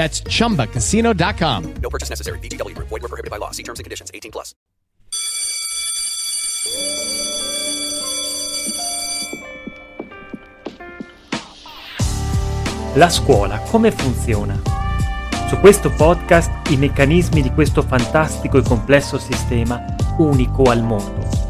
That's chumbacasino.com. No purchase necessary. VGW Group. Void were prohibited by law. See terms and conditions. 18 plus. La scuola come funziona? Su questo podcast i meccanismi di questo fantastico e complesso sistema unico al mondo.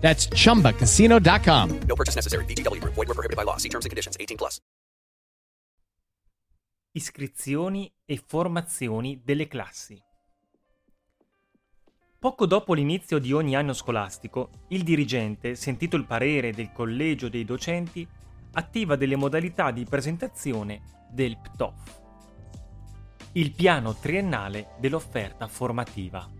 That's chumbacasino.com. No purchase necessary. VGW Group. Void were prohibited by law. See terms and conditions. 18 plus. Iscrizioni e formazioni delle classi. Poco dopo l'inizio di ogni anno scolastico, il dirigente, sentito il parere del collegio dei docenti, attiva delle modalità di presentazione del PTOF, il piano triennale dell'offerta formativa.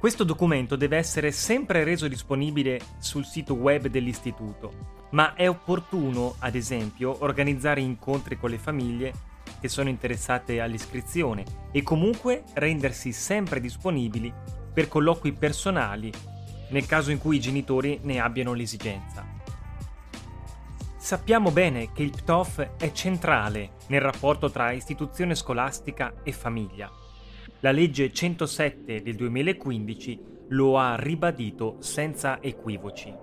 Questo documento deve essere sempre reso disponibile sul sito web dell'istituto, ma è opportuno, ad esempio, organizzare incontri con le famiglie che sono interessate all'iscrizione e comunque rendersi sempre disponibili per colloqui personali nel caso in cui i genitori ne abbiano l'esigenza. Sappiamo bene che il PTOF è centrale nel rapporto tra istituzione scolastica e famiglia. La legge 107 del 2015 lo ha ribadito senza equivoci.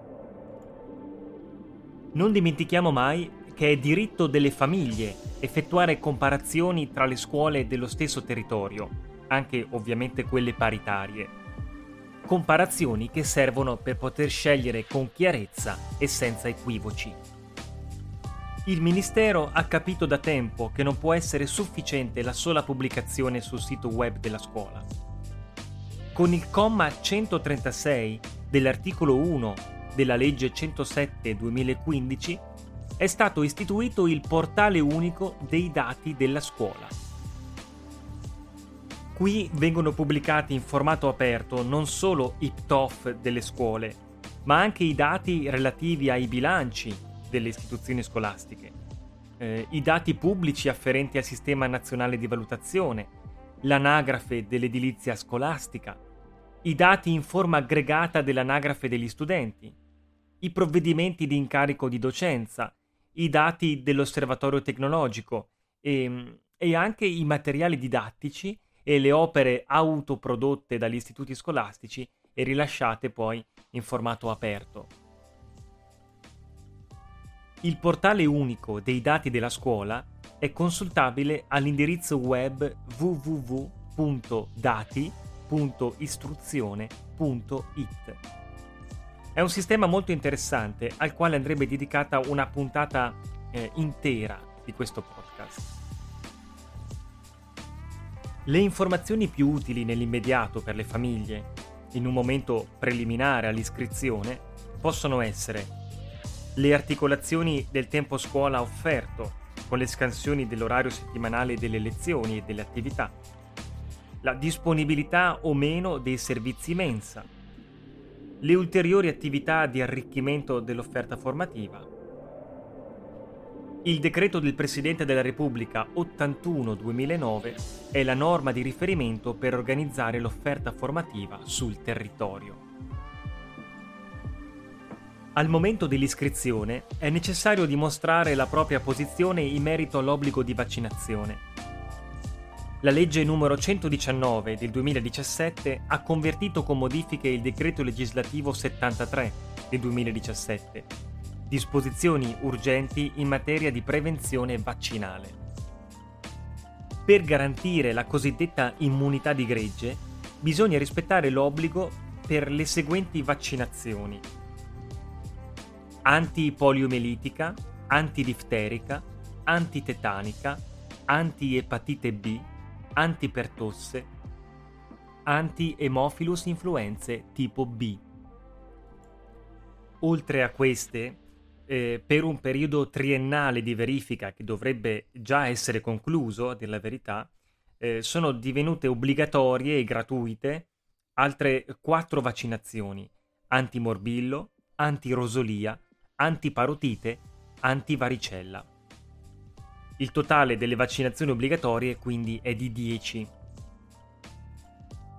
Non dimentichiamo mai che è diritto delle famiglie effettuare comparazioni tra le scuole dello stesso territorio, anche ovviamente quelle paritarie. Comparazioni che servono per poter scegliere con chiarezza e senza equivoci. Il Ministero ha capito da tempo che non può essere sufficiente la sola pubblicazione sul sito web della scuola. Con il comma 136 dell'articolo 1 della legge 107-2015 è stato istituito il portale unico dei dati della scuola. Qui vengono pubblicati in formato aperto non solo i PTOF delle scuole, ma anche i dati relativi ai bilanci, delle istituzioni scolastiche, eh, i dati pubblici afferenti al Sistema Nazionale di Valutazione, l'anagrafe dell'edilizia scolastica, i dati in forma aggregata dell'anagrafe degli studenti, i provvedimenti di incarico di docenza, i dati dell'osservatorio tecnologico e, e anche i materiali didattici e le opere autoprodotte dagli istituti scolastici e rilasciate poi in formato aperto. Il portale unico dei dati della scuola è consultabile all'indirizzo web www.dati.istruzione.it. È un sistema molto interessante al quale andrebbe dedicata una puntata eh, intera di questo podcast. Le informazioni più utili nell'immediato per le famiglie, in un momento preliminare all'iscrizione, possono essere le articolazioni del tempo scuola offerto, con le scansioni dell'orario settimanale delle lezioni e delle attività, la disponibilità o meno dei servizi mensa, le ulteriori attività di arricchimento dell'offerta formativa, il decreto del Presidente della Repubblica 81-2009 è la norma di riferimento per organizzare l'offerta formativa sul territorio. Al momento dell'iscrizione è necessario dimostrare la propria posizione in merito all'obbligo di vaccinazione. La legge numero 119 del 2017 ha convertito con modifiche il decreto legislativo 73 del 2017 disposizioni urgenti in materia di prevenzione vaccinale. Per garantire la cosiddetta immunità di gregge, bisogna rispettare l'obbligo per le seguenti vaccinazioni. Antipoliomelitica, antidifterica, antitetanica, antiepatite B, antipertosse, anti-Hemophilus influenze tipo B. Oltre a queste, eh, per un periodo triennale di verifica che dovrebbe già essere concluso, a dire la verità, eh, sono divenute obbligatorie e gratuite altre quattro vaccinazioni: antimorbillo, antirosolia, antiparotite, antivaricella. Il totale delle vaccinazioni obbligatorie quindi è di 10.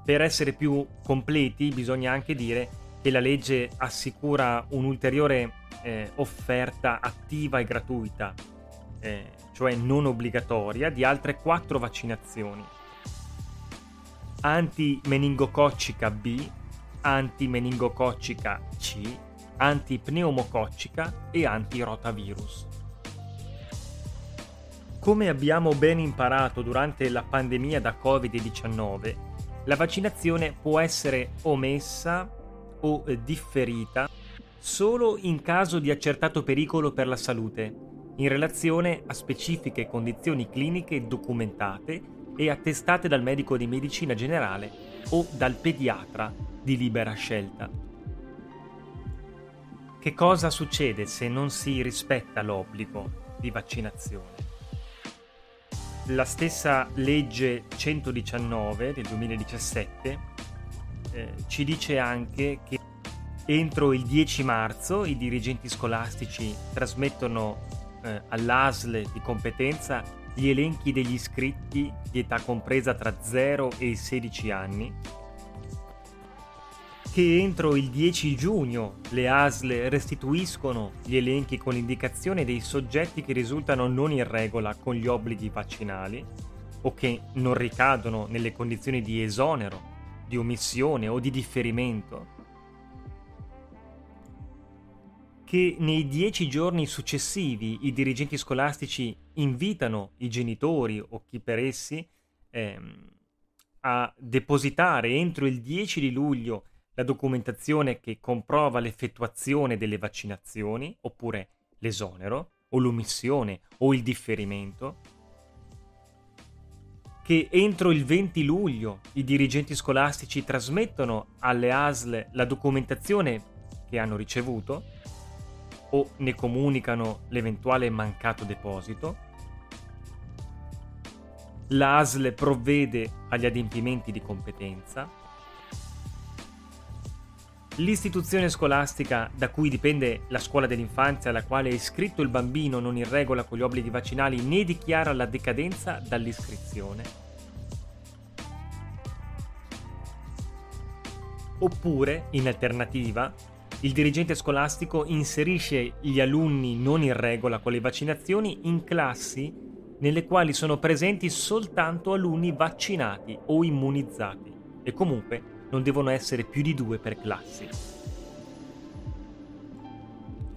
Per essere più completi bisogna anche dire che la legge assicura un'ulteriore eh, offerta attiva e gratuita, eh, cioè non obbligatoria, di altre quattro vaccinazioni. Anti-meningococcica B, anti-meningococcica C, anti-pneumococcica e anti-rotavirus. Come abbiamo ben imparato durante la pandemia da Covid-19, la vaccinazione può essere omessa o differita solo in caso di accertato pericolo per la salute, in relazione a specifiche condizioni cliniche documentate e attestate dal medico di medicina generale o dal pediatra di libera scelta. Che cosa succede se non si rispetta l'obbligo di vaccinazione? La stessa legge 119 del 2017 eh, ci dice anche che Entro il 10 marzo i dirigenti scolastici trasmettono eh, all'ASL di competenza gli elenchi degli iscritti di età compresa tra 0 e 16 anni, che entro il 10 giugno le ASL restituiscono gli elenchi con l'indicazione dei soggetti che risultano non in regola con gli obblighi vaccinali o che non ricadono nelle condizioni di esonero, di omissione o di differimento. Che nei dieci giorni successivi i dirigenti scolastici invitano i genitori o chi per essi ehm, a depositare entro il 10 di luglio la documentazione che comprova l'effettuazione delle vaccinazioni, oppure l'esonero, o l'omissione, o il differimento, che entro il 20 luglio i dirigenti scolastici trasmettono alle ASL la documentazione che hanno ricevuto, o ne comunicano l'eventuale mancato deposito. L'ASL provvede agli adempimenti di competenza. L'istituzione scolastica da cui dipende la scuola dell'infanzia alla quale è iscritto il bambino non in regola con gli obblighi vaccinali ne dichiara la decadenza dall'iscrizione. Oppure, in alternativa, il dirigente scolastico inserisce gli alunni non in regola con le vaccinazioni in classi nelle quali sono presenti soltanto alunni vaccinati o immunizzati e comunque non devono essere più di due per classi.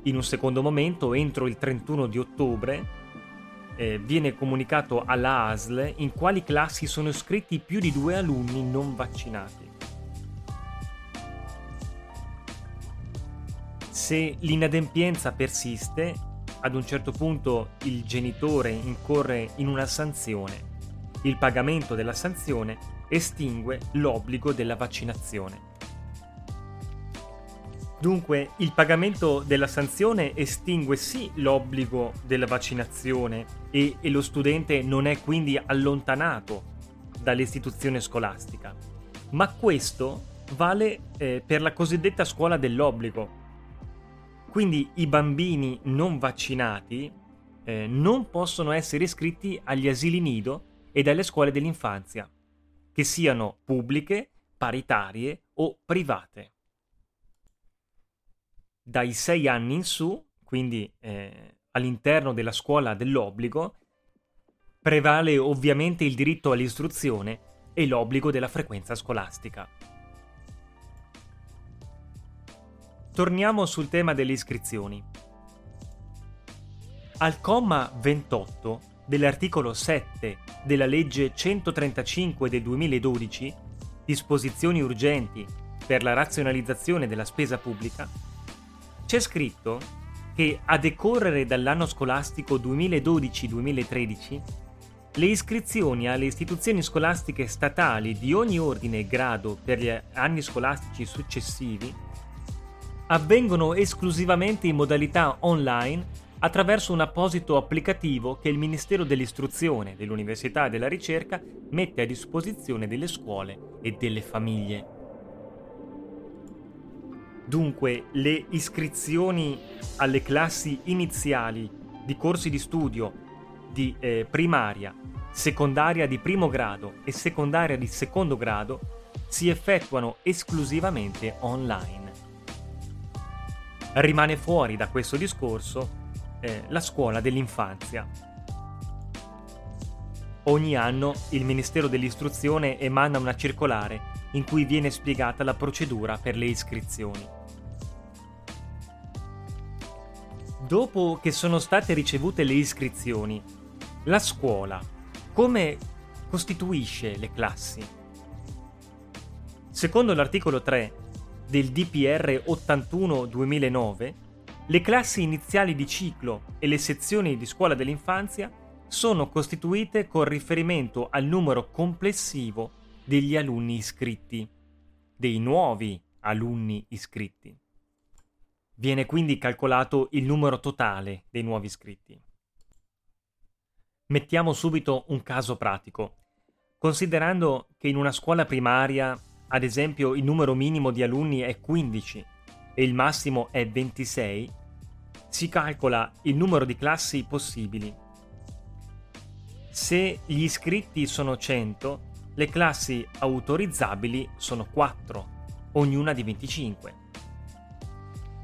In un secondo momento, entro il 31 di ottobre, eh, viene comunicato alla ASL in quali classi sono iscritti più di due alunni non vaccinati. Se l'inadempienza persiste, ad un certo punto il genitore incorre in una sanzione. Il pagamento della sanzione estingue l'obbligo della vaccinazione. Dunque, il pagamento della sanzione estingue sì l'obbligo della vaccinazione e, e, lo studente non è quindi allontanato dall'istituzione scolastica, ma questo vale eh, per la cosiddetta scuola dell'obbligo, quindi i bambini non vaccinati eh, non possono essere iscritti agli asili nido e alle scuole dell'infanzia, che siano pubbliche, paritarie o private. Dai sei anni in su, quindi eh, all'interno della scuola dell'obbligo, prevale ovviamente il diritto all'istruzione e l'obbligo della frequenza scolastica. Torniamo sul tema delle iscrizioni. Al comma 28 dell'articolo 7 della legge 135 del 2012, disposizioni urgenti per la razionalizzazione della spesa pubblica, c'è scritto che a decorrere dall'anno scolastico 2012-2013 le iscrizioni alle istituzioni scolastiche statali di ogni ordine e grado per gli anni scolastici successivi avvengono esclusivamente in modalità online attraverso un apposito applicativo che il Ministero dell'Istruzione, dell'Università e della Ricerca mette a disposizione delle scuole e delle famiglie. Dunque, le iscrizioni alle classi iniziali di corsi di studio di eh, primaria, secondaria di primo grado e secondaria di secondo grado si effettuano esclusivamente online. Rimane fuori da questo discorso eh, la scuola dell'infanzia. Ogni anno il Ministero dell'Istruzione emana una circolare in cui viene spiegata la procedura per le iscrizioni. Dopo che sono state ricevute le iscrizioni, la scuola come costituisce le classi? Secondo l'articolo 3 del DPR 81-2009, le classi iniziali di ciclo e le sezioni di scuola dell'infanzia sono costituite con riferimento al numero complessivo degli alunni iscritti, dei nuovi alunni iscritti. Viene quindi calcolato il numero totale dei nuovi iscritti. Mettiamo subito un caso pratico. Considerando che in una scuola primaria, ad esempio, il numero minimo di alunni è 15 e il massimo è 26, si calcola il numero di classi possibili. Se gli iscritti sono 100, le classi autorizzabili sono 4, ognuna di 25.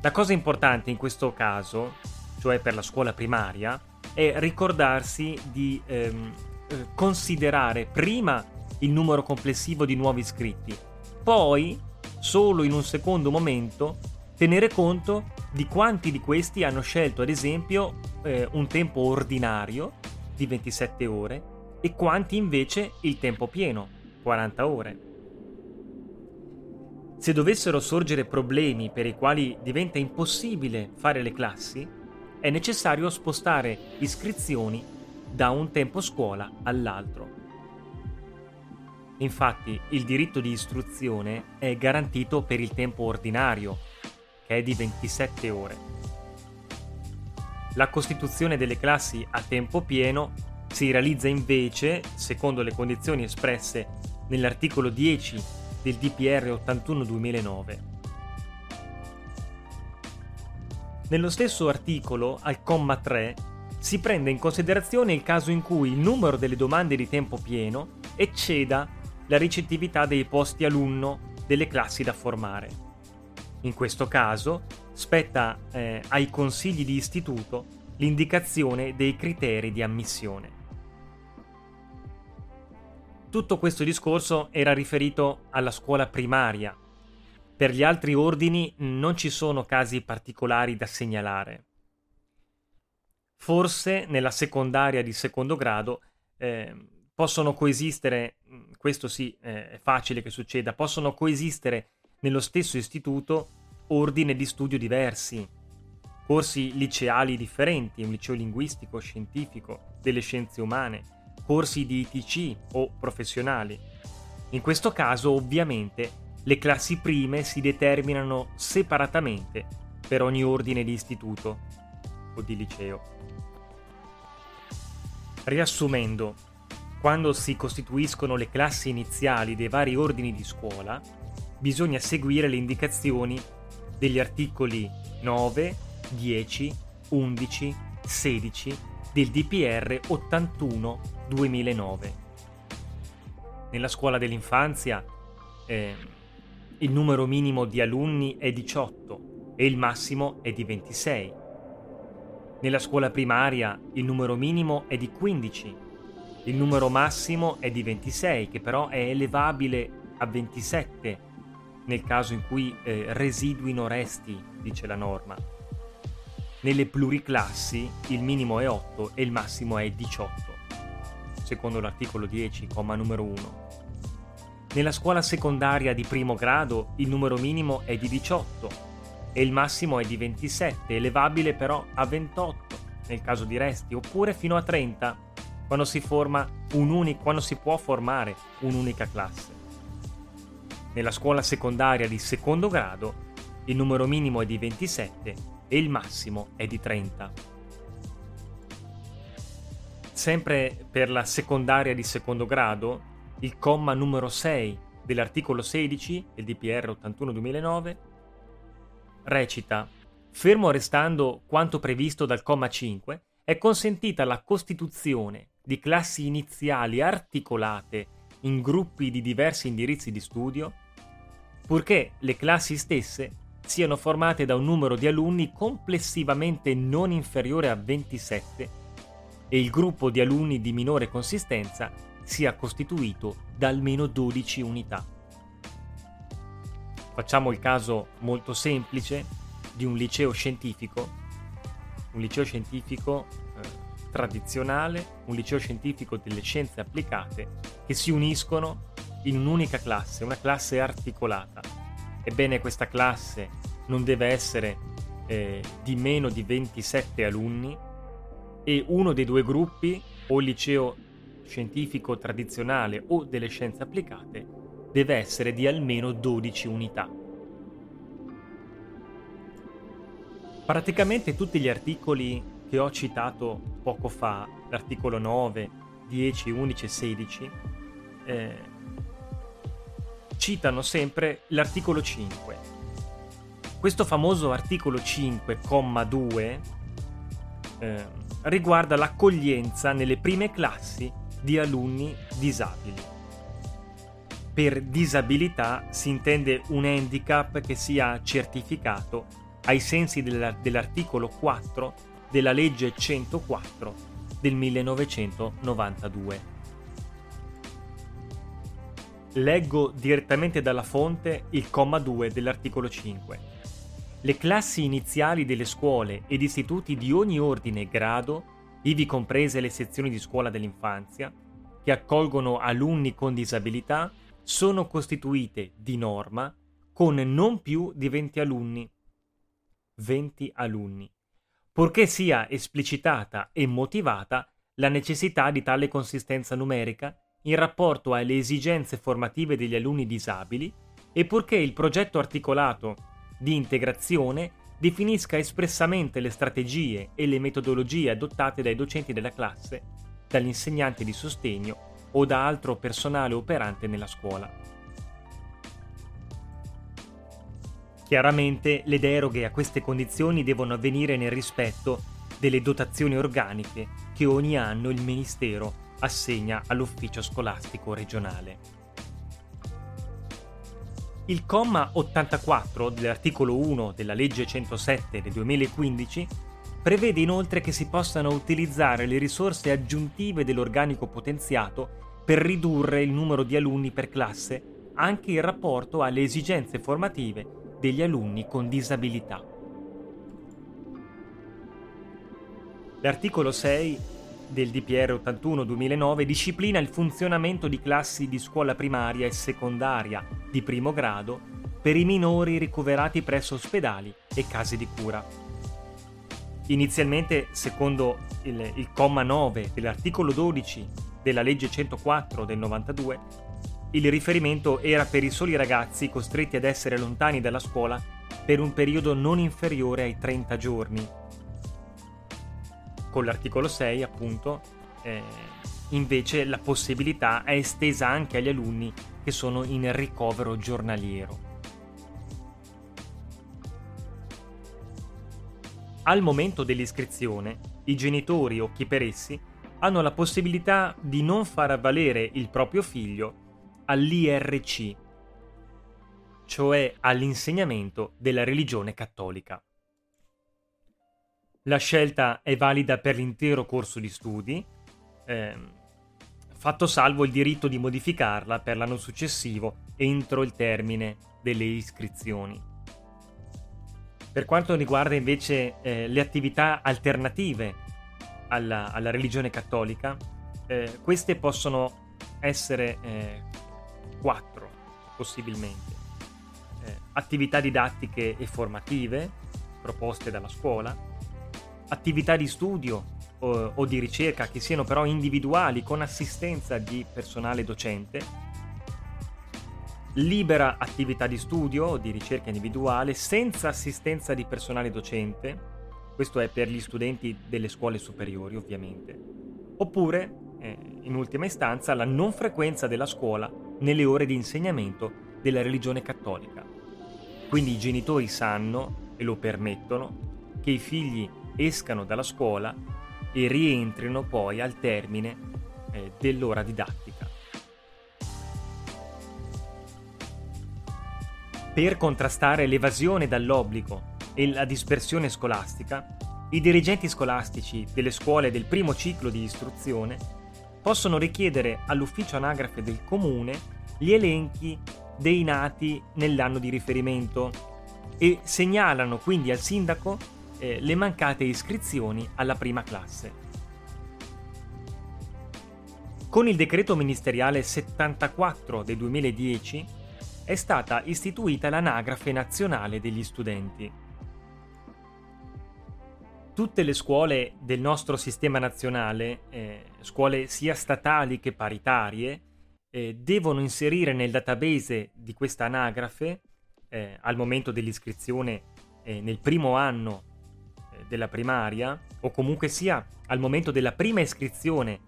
La cosa importante in questo caso, cioè per la scuola primaria, è ricordarsi di ehm, eh, considerare prima il numero complessivo di nuovi iscritti, poi, solo in un secondo momento, tenere conto di quanti di questi hanno scelto ad esempio eh, un tempo ordinario di 27 ore e quanti invece il tempo pieno, 40 ore. Se dovessero sorgere problemi per i quali diventa impossibile fare le classi, è necessario spostare iscrizioni da un tempo scuola all'altro. Infatti il diritto di istruzione è garantito per il tempo ordinario, che è di 27 ore. La costituzione delle classi a tempo pieno si realizza invece, secondo le condizioni espresse nell'articolo 10 del DPR 81-2009. Nello stesso articolo, al comma 3, si prende in considerazione il caso in cui il numero delle domande di tempo pieno ecceda la ricettività dei posti alunno delle classi da formare. In questo caso spetta eh, ai consigli di istituto l'indicazione dei criteri di ammissione. Tutto questo discorso era riferito alla scuola primaria. Per gli altri ordini non ci sono casi particolari da segnalare. Forse nella secondaria di secondo grado eh, possono coesistere, questo sì eh, è facile che succeda, possono coesistere nello stesso istituto ordine di studio diversi, corsi liceali differenti, un liceo linguistico, scientifico, delle scienze umane, corsi di ITC o professionali. In questo caso, ovviamente, le classi prime si determinano separatamente per ogni ordine di istituto o di liceo. Riassumendo, quando si costituiscono le classi iniziali dei vari ordini di scuola, bisogna seguire le indicazioni degli articoli 9, 10, 11, 16, del DPR 81 2009. Nella scuola dell'infanzia eh, il numero minimo di alunni è 18 e il massimo è di 26. Nella scuola primaria il numero minimo è di 15, il numero massimo è di 26, che però è elevabile a 27 nel caso in cui eh, residuino resti, dice la norma. Nelle pluriclassi il minimo è 8 e il massimo è 18, secondo l'articolo 10, comma numero 1. Nella scuola secondaria di primo grado il numero minimo è di 18 e il massimo è di 27, elevabile però a 28 nel caso di resti, oppure fino a 30 quando si, unic- quando si può formare un'unica classe. Nella scuola secondaria di secondo grado il numero minimo è di 27 e il massimo è di 30. Sempre per la secondaria di secondo grado il comma numero 6 dell'articolo 16 del DPR 81-2009 recita Fermo restando quanto previsto dal comma 5, è consentita la costituzione di classi iniziali articolate in gruppi di diversi indirizzi di studio, purché le classi stesse siano formate da un numero di alunni complessivamente non inferiore a 27 e il gruppo di alunni di minore consistenza sia costituito da almeno 12 unità. Facciamo il caso molto semplice di un liceo scientifico, un liceo scientifico tradizionale, un liceo scientifico delle scienze applicate, che si uniscono in un'unica classe, una classe articolata. Ebbene, questa classe non deve essere eh, di meno di 27 alunni e uno dei due gruppi, o il liceo scientifico tradizionale o delle scienze applicate deve essere di almeno 12 unità. Praticamente tutti gli articoli che ho citato poco fa, l'articolo 9, 10, 11 e 16, eh, citano sempre l'articolo 5. Questo famoso articolo 5,2 eh, riguarda l'accoglienza nelle prime classi di alunni disabili. Per disabilità si intende un handicap che sia certificato ai sensi dell'articolo 4 della legge 104 del 1992. Leggo direttamente dalla fonte il comma 2 dell'articolo 5. Le classi iniziali delle scuole ed istituti di ogni ordine e grado ivi comprese le sezioni di scuola dell'infanzia, che accolgono alunni con disabilità, sono costituite di norma con non più di 20 alunni. 20 alunni. Purché sia esplicitata e motivata la necessità di tale consistenza numerica in rapporto alle esigenze formative degli alunni disabili e purché il progetto articolato di integrazione definisca espressamente le strategie e le metodologie adottate dai docenti della classe, dagli insegnanti di sostegno o da altro personale operante nella scuola. Chiaramente le deroghe a queste condizioni devono avvenire nel rispetto delle dotazioni organiche che ogni anno il Ministero assegna all'ufficio scolastico regionale. Il comma 84 dell'articolo 1 della legge 107 del 2015 prevede inoltre che si possano utilizzare le risorse aggiuntive dell'organico potenziato per ridurre il numero di alunni per classe anche in rapporto alle esigenze formative degli alunni con disabilità. L'articolo 6 del DPR 81-2009 disciplina il funzionamento di classi di scuola primaria e secondaria di primo grado per i minori ricoverati presso ospedali e case di cura. Inizialmente, secondo il, il comma 9 dell'articolo 12 della legge 104 del 92, il riferimento era per i soli ragazzi costretti ad essere lontani dalla scuola per un periodo non inferiore ai 30 giorni con l'articolo 6 appunto eh, invece la possibilità è estesa anche agli alunni che sono in ricovero giornaliero. Al momento dell'iscrizione, i genitori o chi per essi hanno la possibilità di non far avvalere il proprio figlio all'IRC, cioè all'insegnamento della religione cattolica. La scelta è valida per l'intero corso di studi, ehm, fatto salvo il diritto di modificarla per l'anno successivo entro il termine delle iscrizioni. Per quanto riguarda invece eh, le attività alternative alla, alla religione cattolica, eh, queste possono essere eh, quattro possibilmente. Eh, attività didattiche e formative proposte dalla scuola, attività di studio o, o di ricerca che siano però individuali con assistenza di personale docente, libera attività di studio o di ricerca individuale senza assistenza di personale docente, questo è per gli studenti delle scuole superiori ovviamente, oppure, eh, in ultima istanza, la non frequenza della scuola nelle ore di insegnamento della religione cattolica. Quindi i genitori sanno e lo permettono che i figli escano dalla scuola e rientrino poi al termine eh, dell'ora didattica. Per contrastare l'evasione dall'obbligo e la dispersione scolastica, i dirigenti scolastici delle scuole del primo ciclo di istruzione possono richiedere all'ufficio anagrafe del comune gli elenchi dei nati nell'anno di riferimento e segnalano quindi al sindaco eh, le mancate iscrizioni alla prima classe. Con il decreto ministeriale 74 del 2010 è stata istituita l'anagrafe nazionale degli studenti. Tutte le scuole del nostro sistema nazionale, eh, scuole sia statali che paritarie, eh, devono inserire nel database di questa anagrafe, eh, al momento dell'iscrizione eh, nel primo anno eh, della primaria, o comunque sia al momento della prima iscrizione,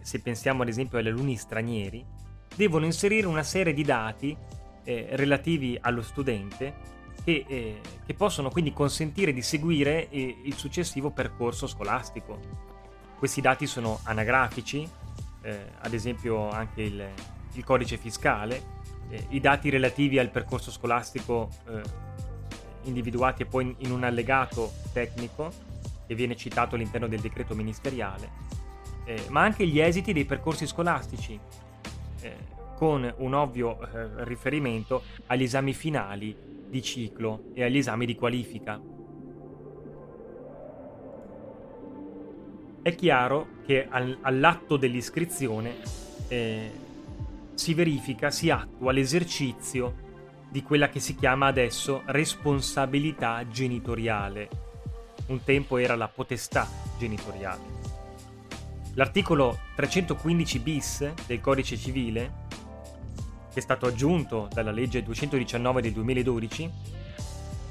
se pensiamo ad esempio agli alunni stranieri, devono inserire una serie di dati eh, relativi allo studente che, eh, che, possono quindi consentire di seguire il successivo percorso scolastico. Questi dati sono anagrafici, eh, ad esempio anche il, il codice fiscale, eh, i dati relativi al percorso scolastico eh, individuati e poi in, in un allegato tecnico che viene citato all'interno del decreto ministeriale, eh, ma anche gli esiti dei percorsi scolastici, eh, con un ovvio eh, riferimento agli esami finali di ciclo e agli esami di qualifica. È chiaro che al, all'atto dell'iscrizione eh, si verifica, si attua l'esercizio di quella che si chiama adesso responsabilità genitoriale. Un tempo era la potestà genitoriale. L'articolo 315 bis del codice civile, che è stato aggiunto dalla legge 219 del 2012,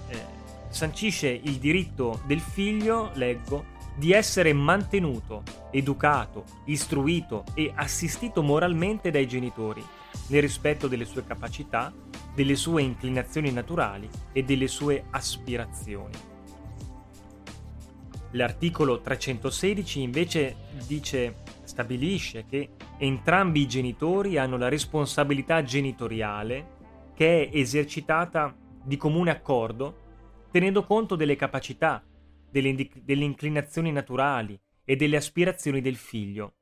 eh, sancisce il diritto del figlio, leggo, di essere mantenuto, educato, istruito e assistito moralmente dai genitori, nel rispetto delle sue capacità, delle sue inclinazioni naturali e delle sue aspirazioni. L'articolo 316 invece dice, stabilisce che entrambi i genitori hanno la responsabilità genitoriale che è esercitata di comune accordo tenendo conto delle capacità, delle, indic- delle inclinazioni naturali e delle aspirazioni del figlio.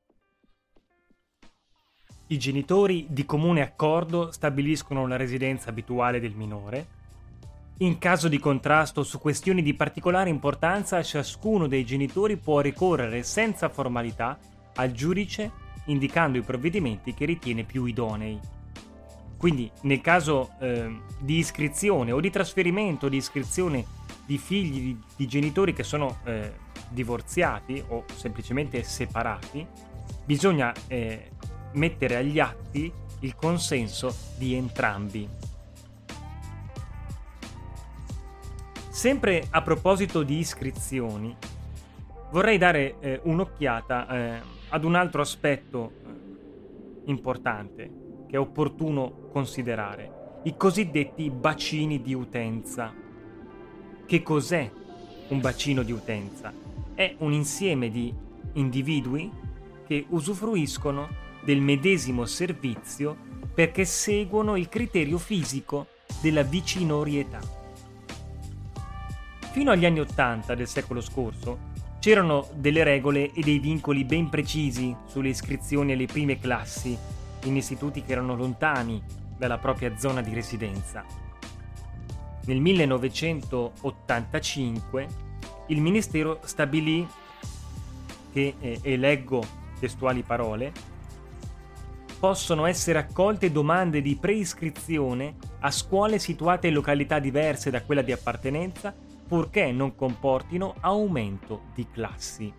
I genitori di comune accordo stabiliscono la residenza abituale del minore. In caso di contrasto su questioni di particolare importanza, ciascuno dei genitori può ricorrere senza formalità al giudice indicando i provvedimenti che ritiene più idonei. Quindi nel caso eh, di iscrizione o di trasferimento di iscrizione di figli di, di genitori che sono eh, divorziati o semplicemente separati, bisogna eh, mettere agli atti il consenso di entrambi. Sempre a proposito di iscrizioni, vorrei dare eh, un'occhiata eh, ad un altro aspetto eh, importante che è opportuno considerare, i cosiddetti bacini di utenza che cos'è un bacino di utenza? è un insieme di individui che usufruiscono del medesimo servizio perché seguono il criterio fisico della vicinorietà. Fino agli anni Ottanta del secolo scorso c'erano delle regole e dei vincoli ben precisi sulle iscrizioni alle prime classi in istituti che erano lontani dalla propria zona di residenza. Nel 1985 il Ministero stabilì che, e leggo testuali parole, possono essere accolte domande di preiscrizione a scuole situate in località diverse da quella di appartenenza purché non comportino aumento di classi.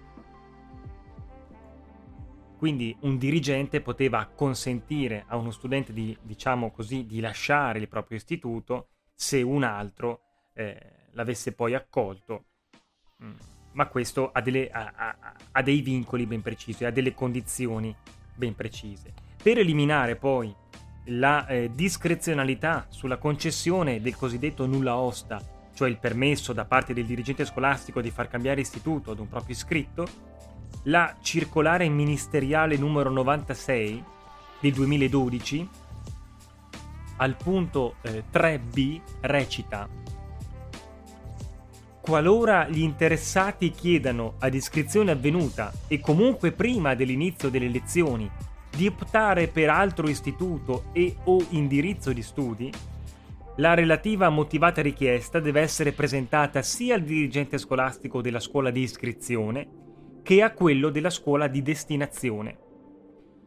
Quindi un dirigente poteva consentire a uno studente di, diciamo così, di lasciare il proprio istituto se un altro eh, l'avesse poi accolto. Mm. Ma questo ha, delle, ha, ha, ha dei vincoli ben precisi, ha delle condizioni ben precise. Per eliminare poi la eh, discrezionalità sulla concessione del cosiddetto nulla osta, cioè il permesso da parte del dirigente scolastico di far cambiare istituto ad un proprio iscritto, la circolare ministeriale numero 96 del 2012 al punto eh, 3b recita Qualora gli interessati chiedano ad iscrizione avvenuta e comunque prima dell'inizio delle lezioni di optare per altro istituto e o indirizzo di studi, la relativa motivata richiesta deve essere presentata sia al dirigente scolastico della scuola di iscrizione che a quello della scuola di destinazione.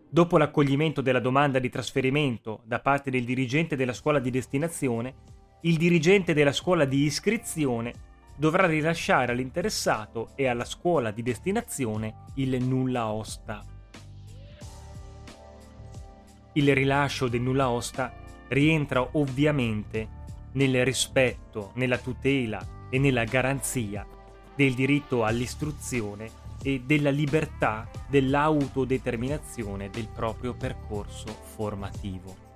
Dopo l'accoglimento della domanda di trasferimento da parte del dirigente della scuola di destinazione, il dirigente della scuola di iscrizione dovrà rilasciare all'interessato e alla scuola di destinazione il nulla osta. Il rilascio del nulla osta rientra ovviamente nel rispetto, nella tutela e nella garanzia del diritto all'istruzione e della libertà dell'autodeterminazione del proprio percorso formativo.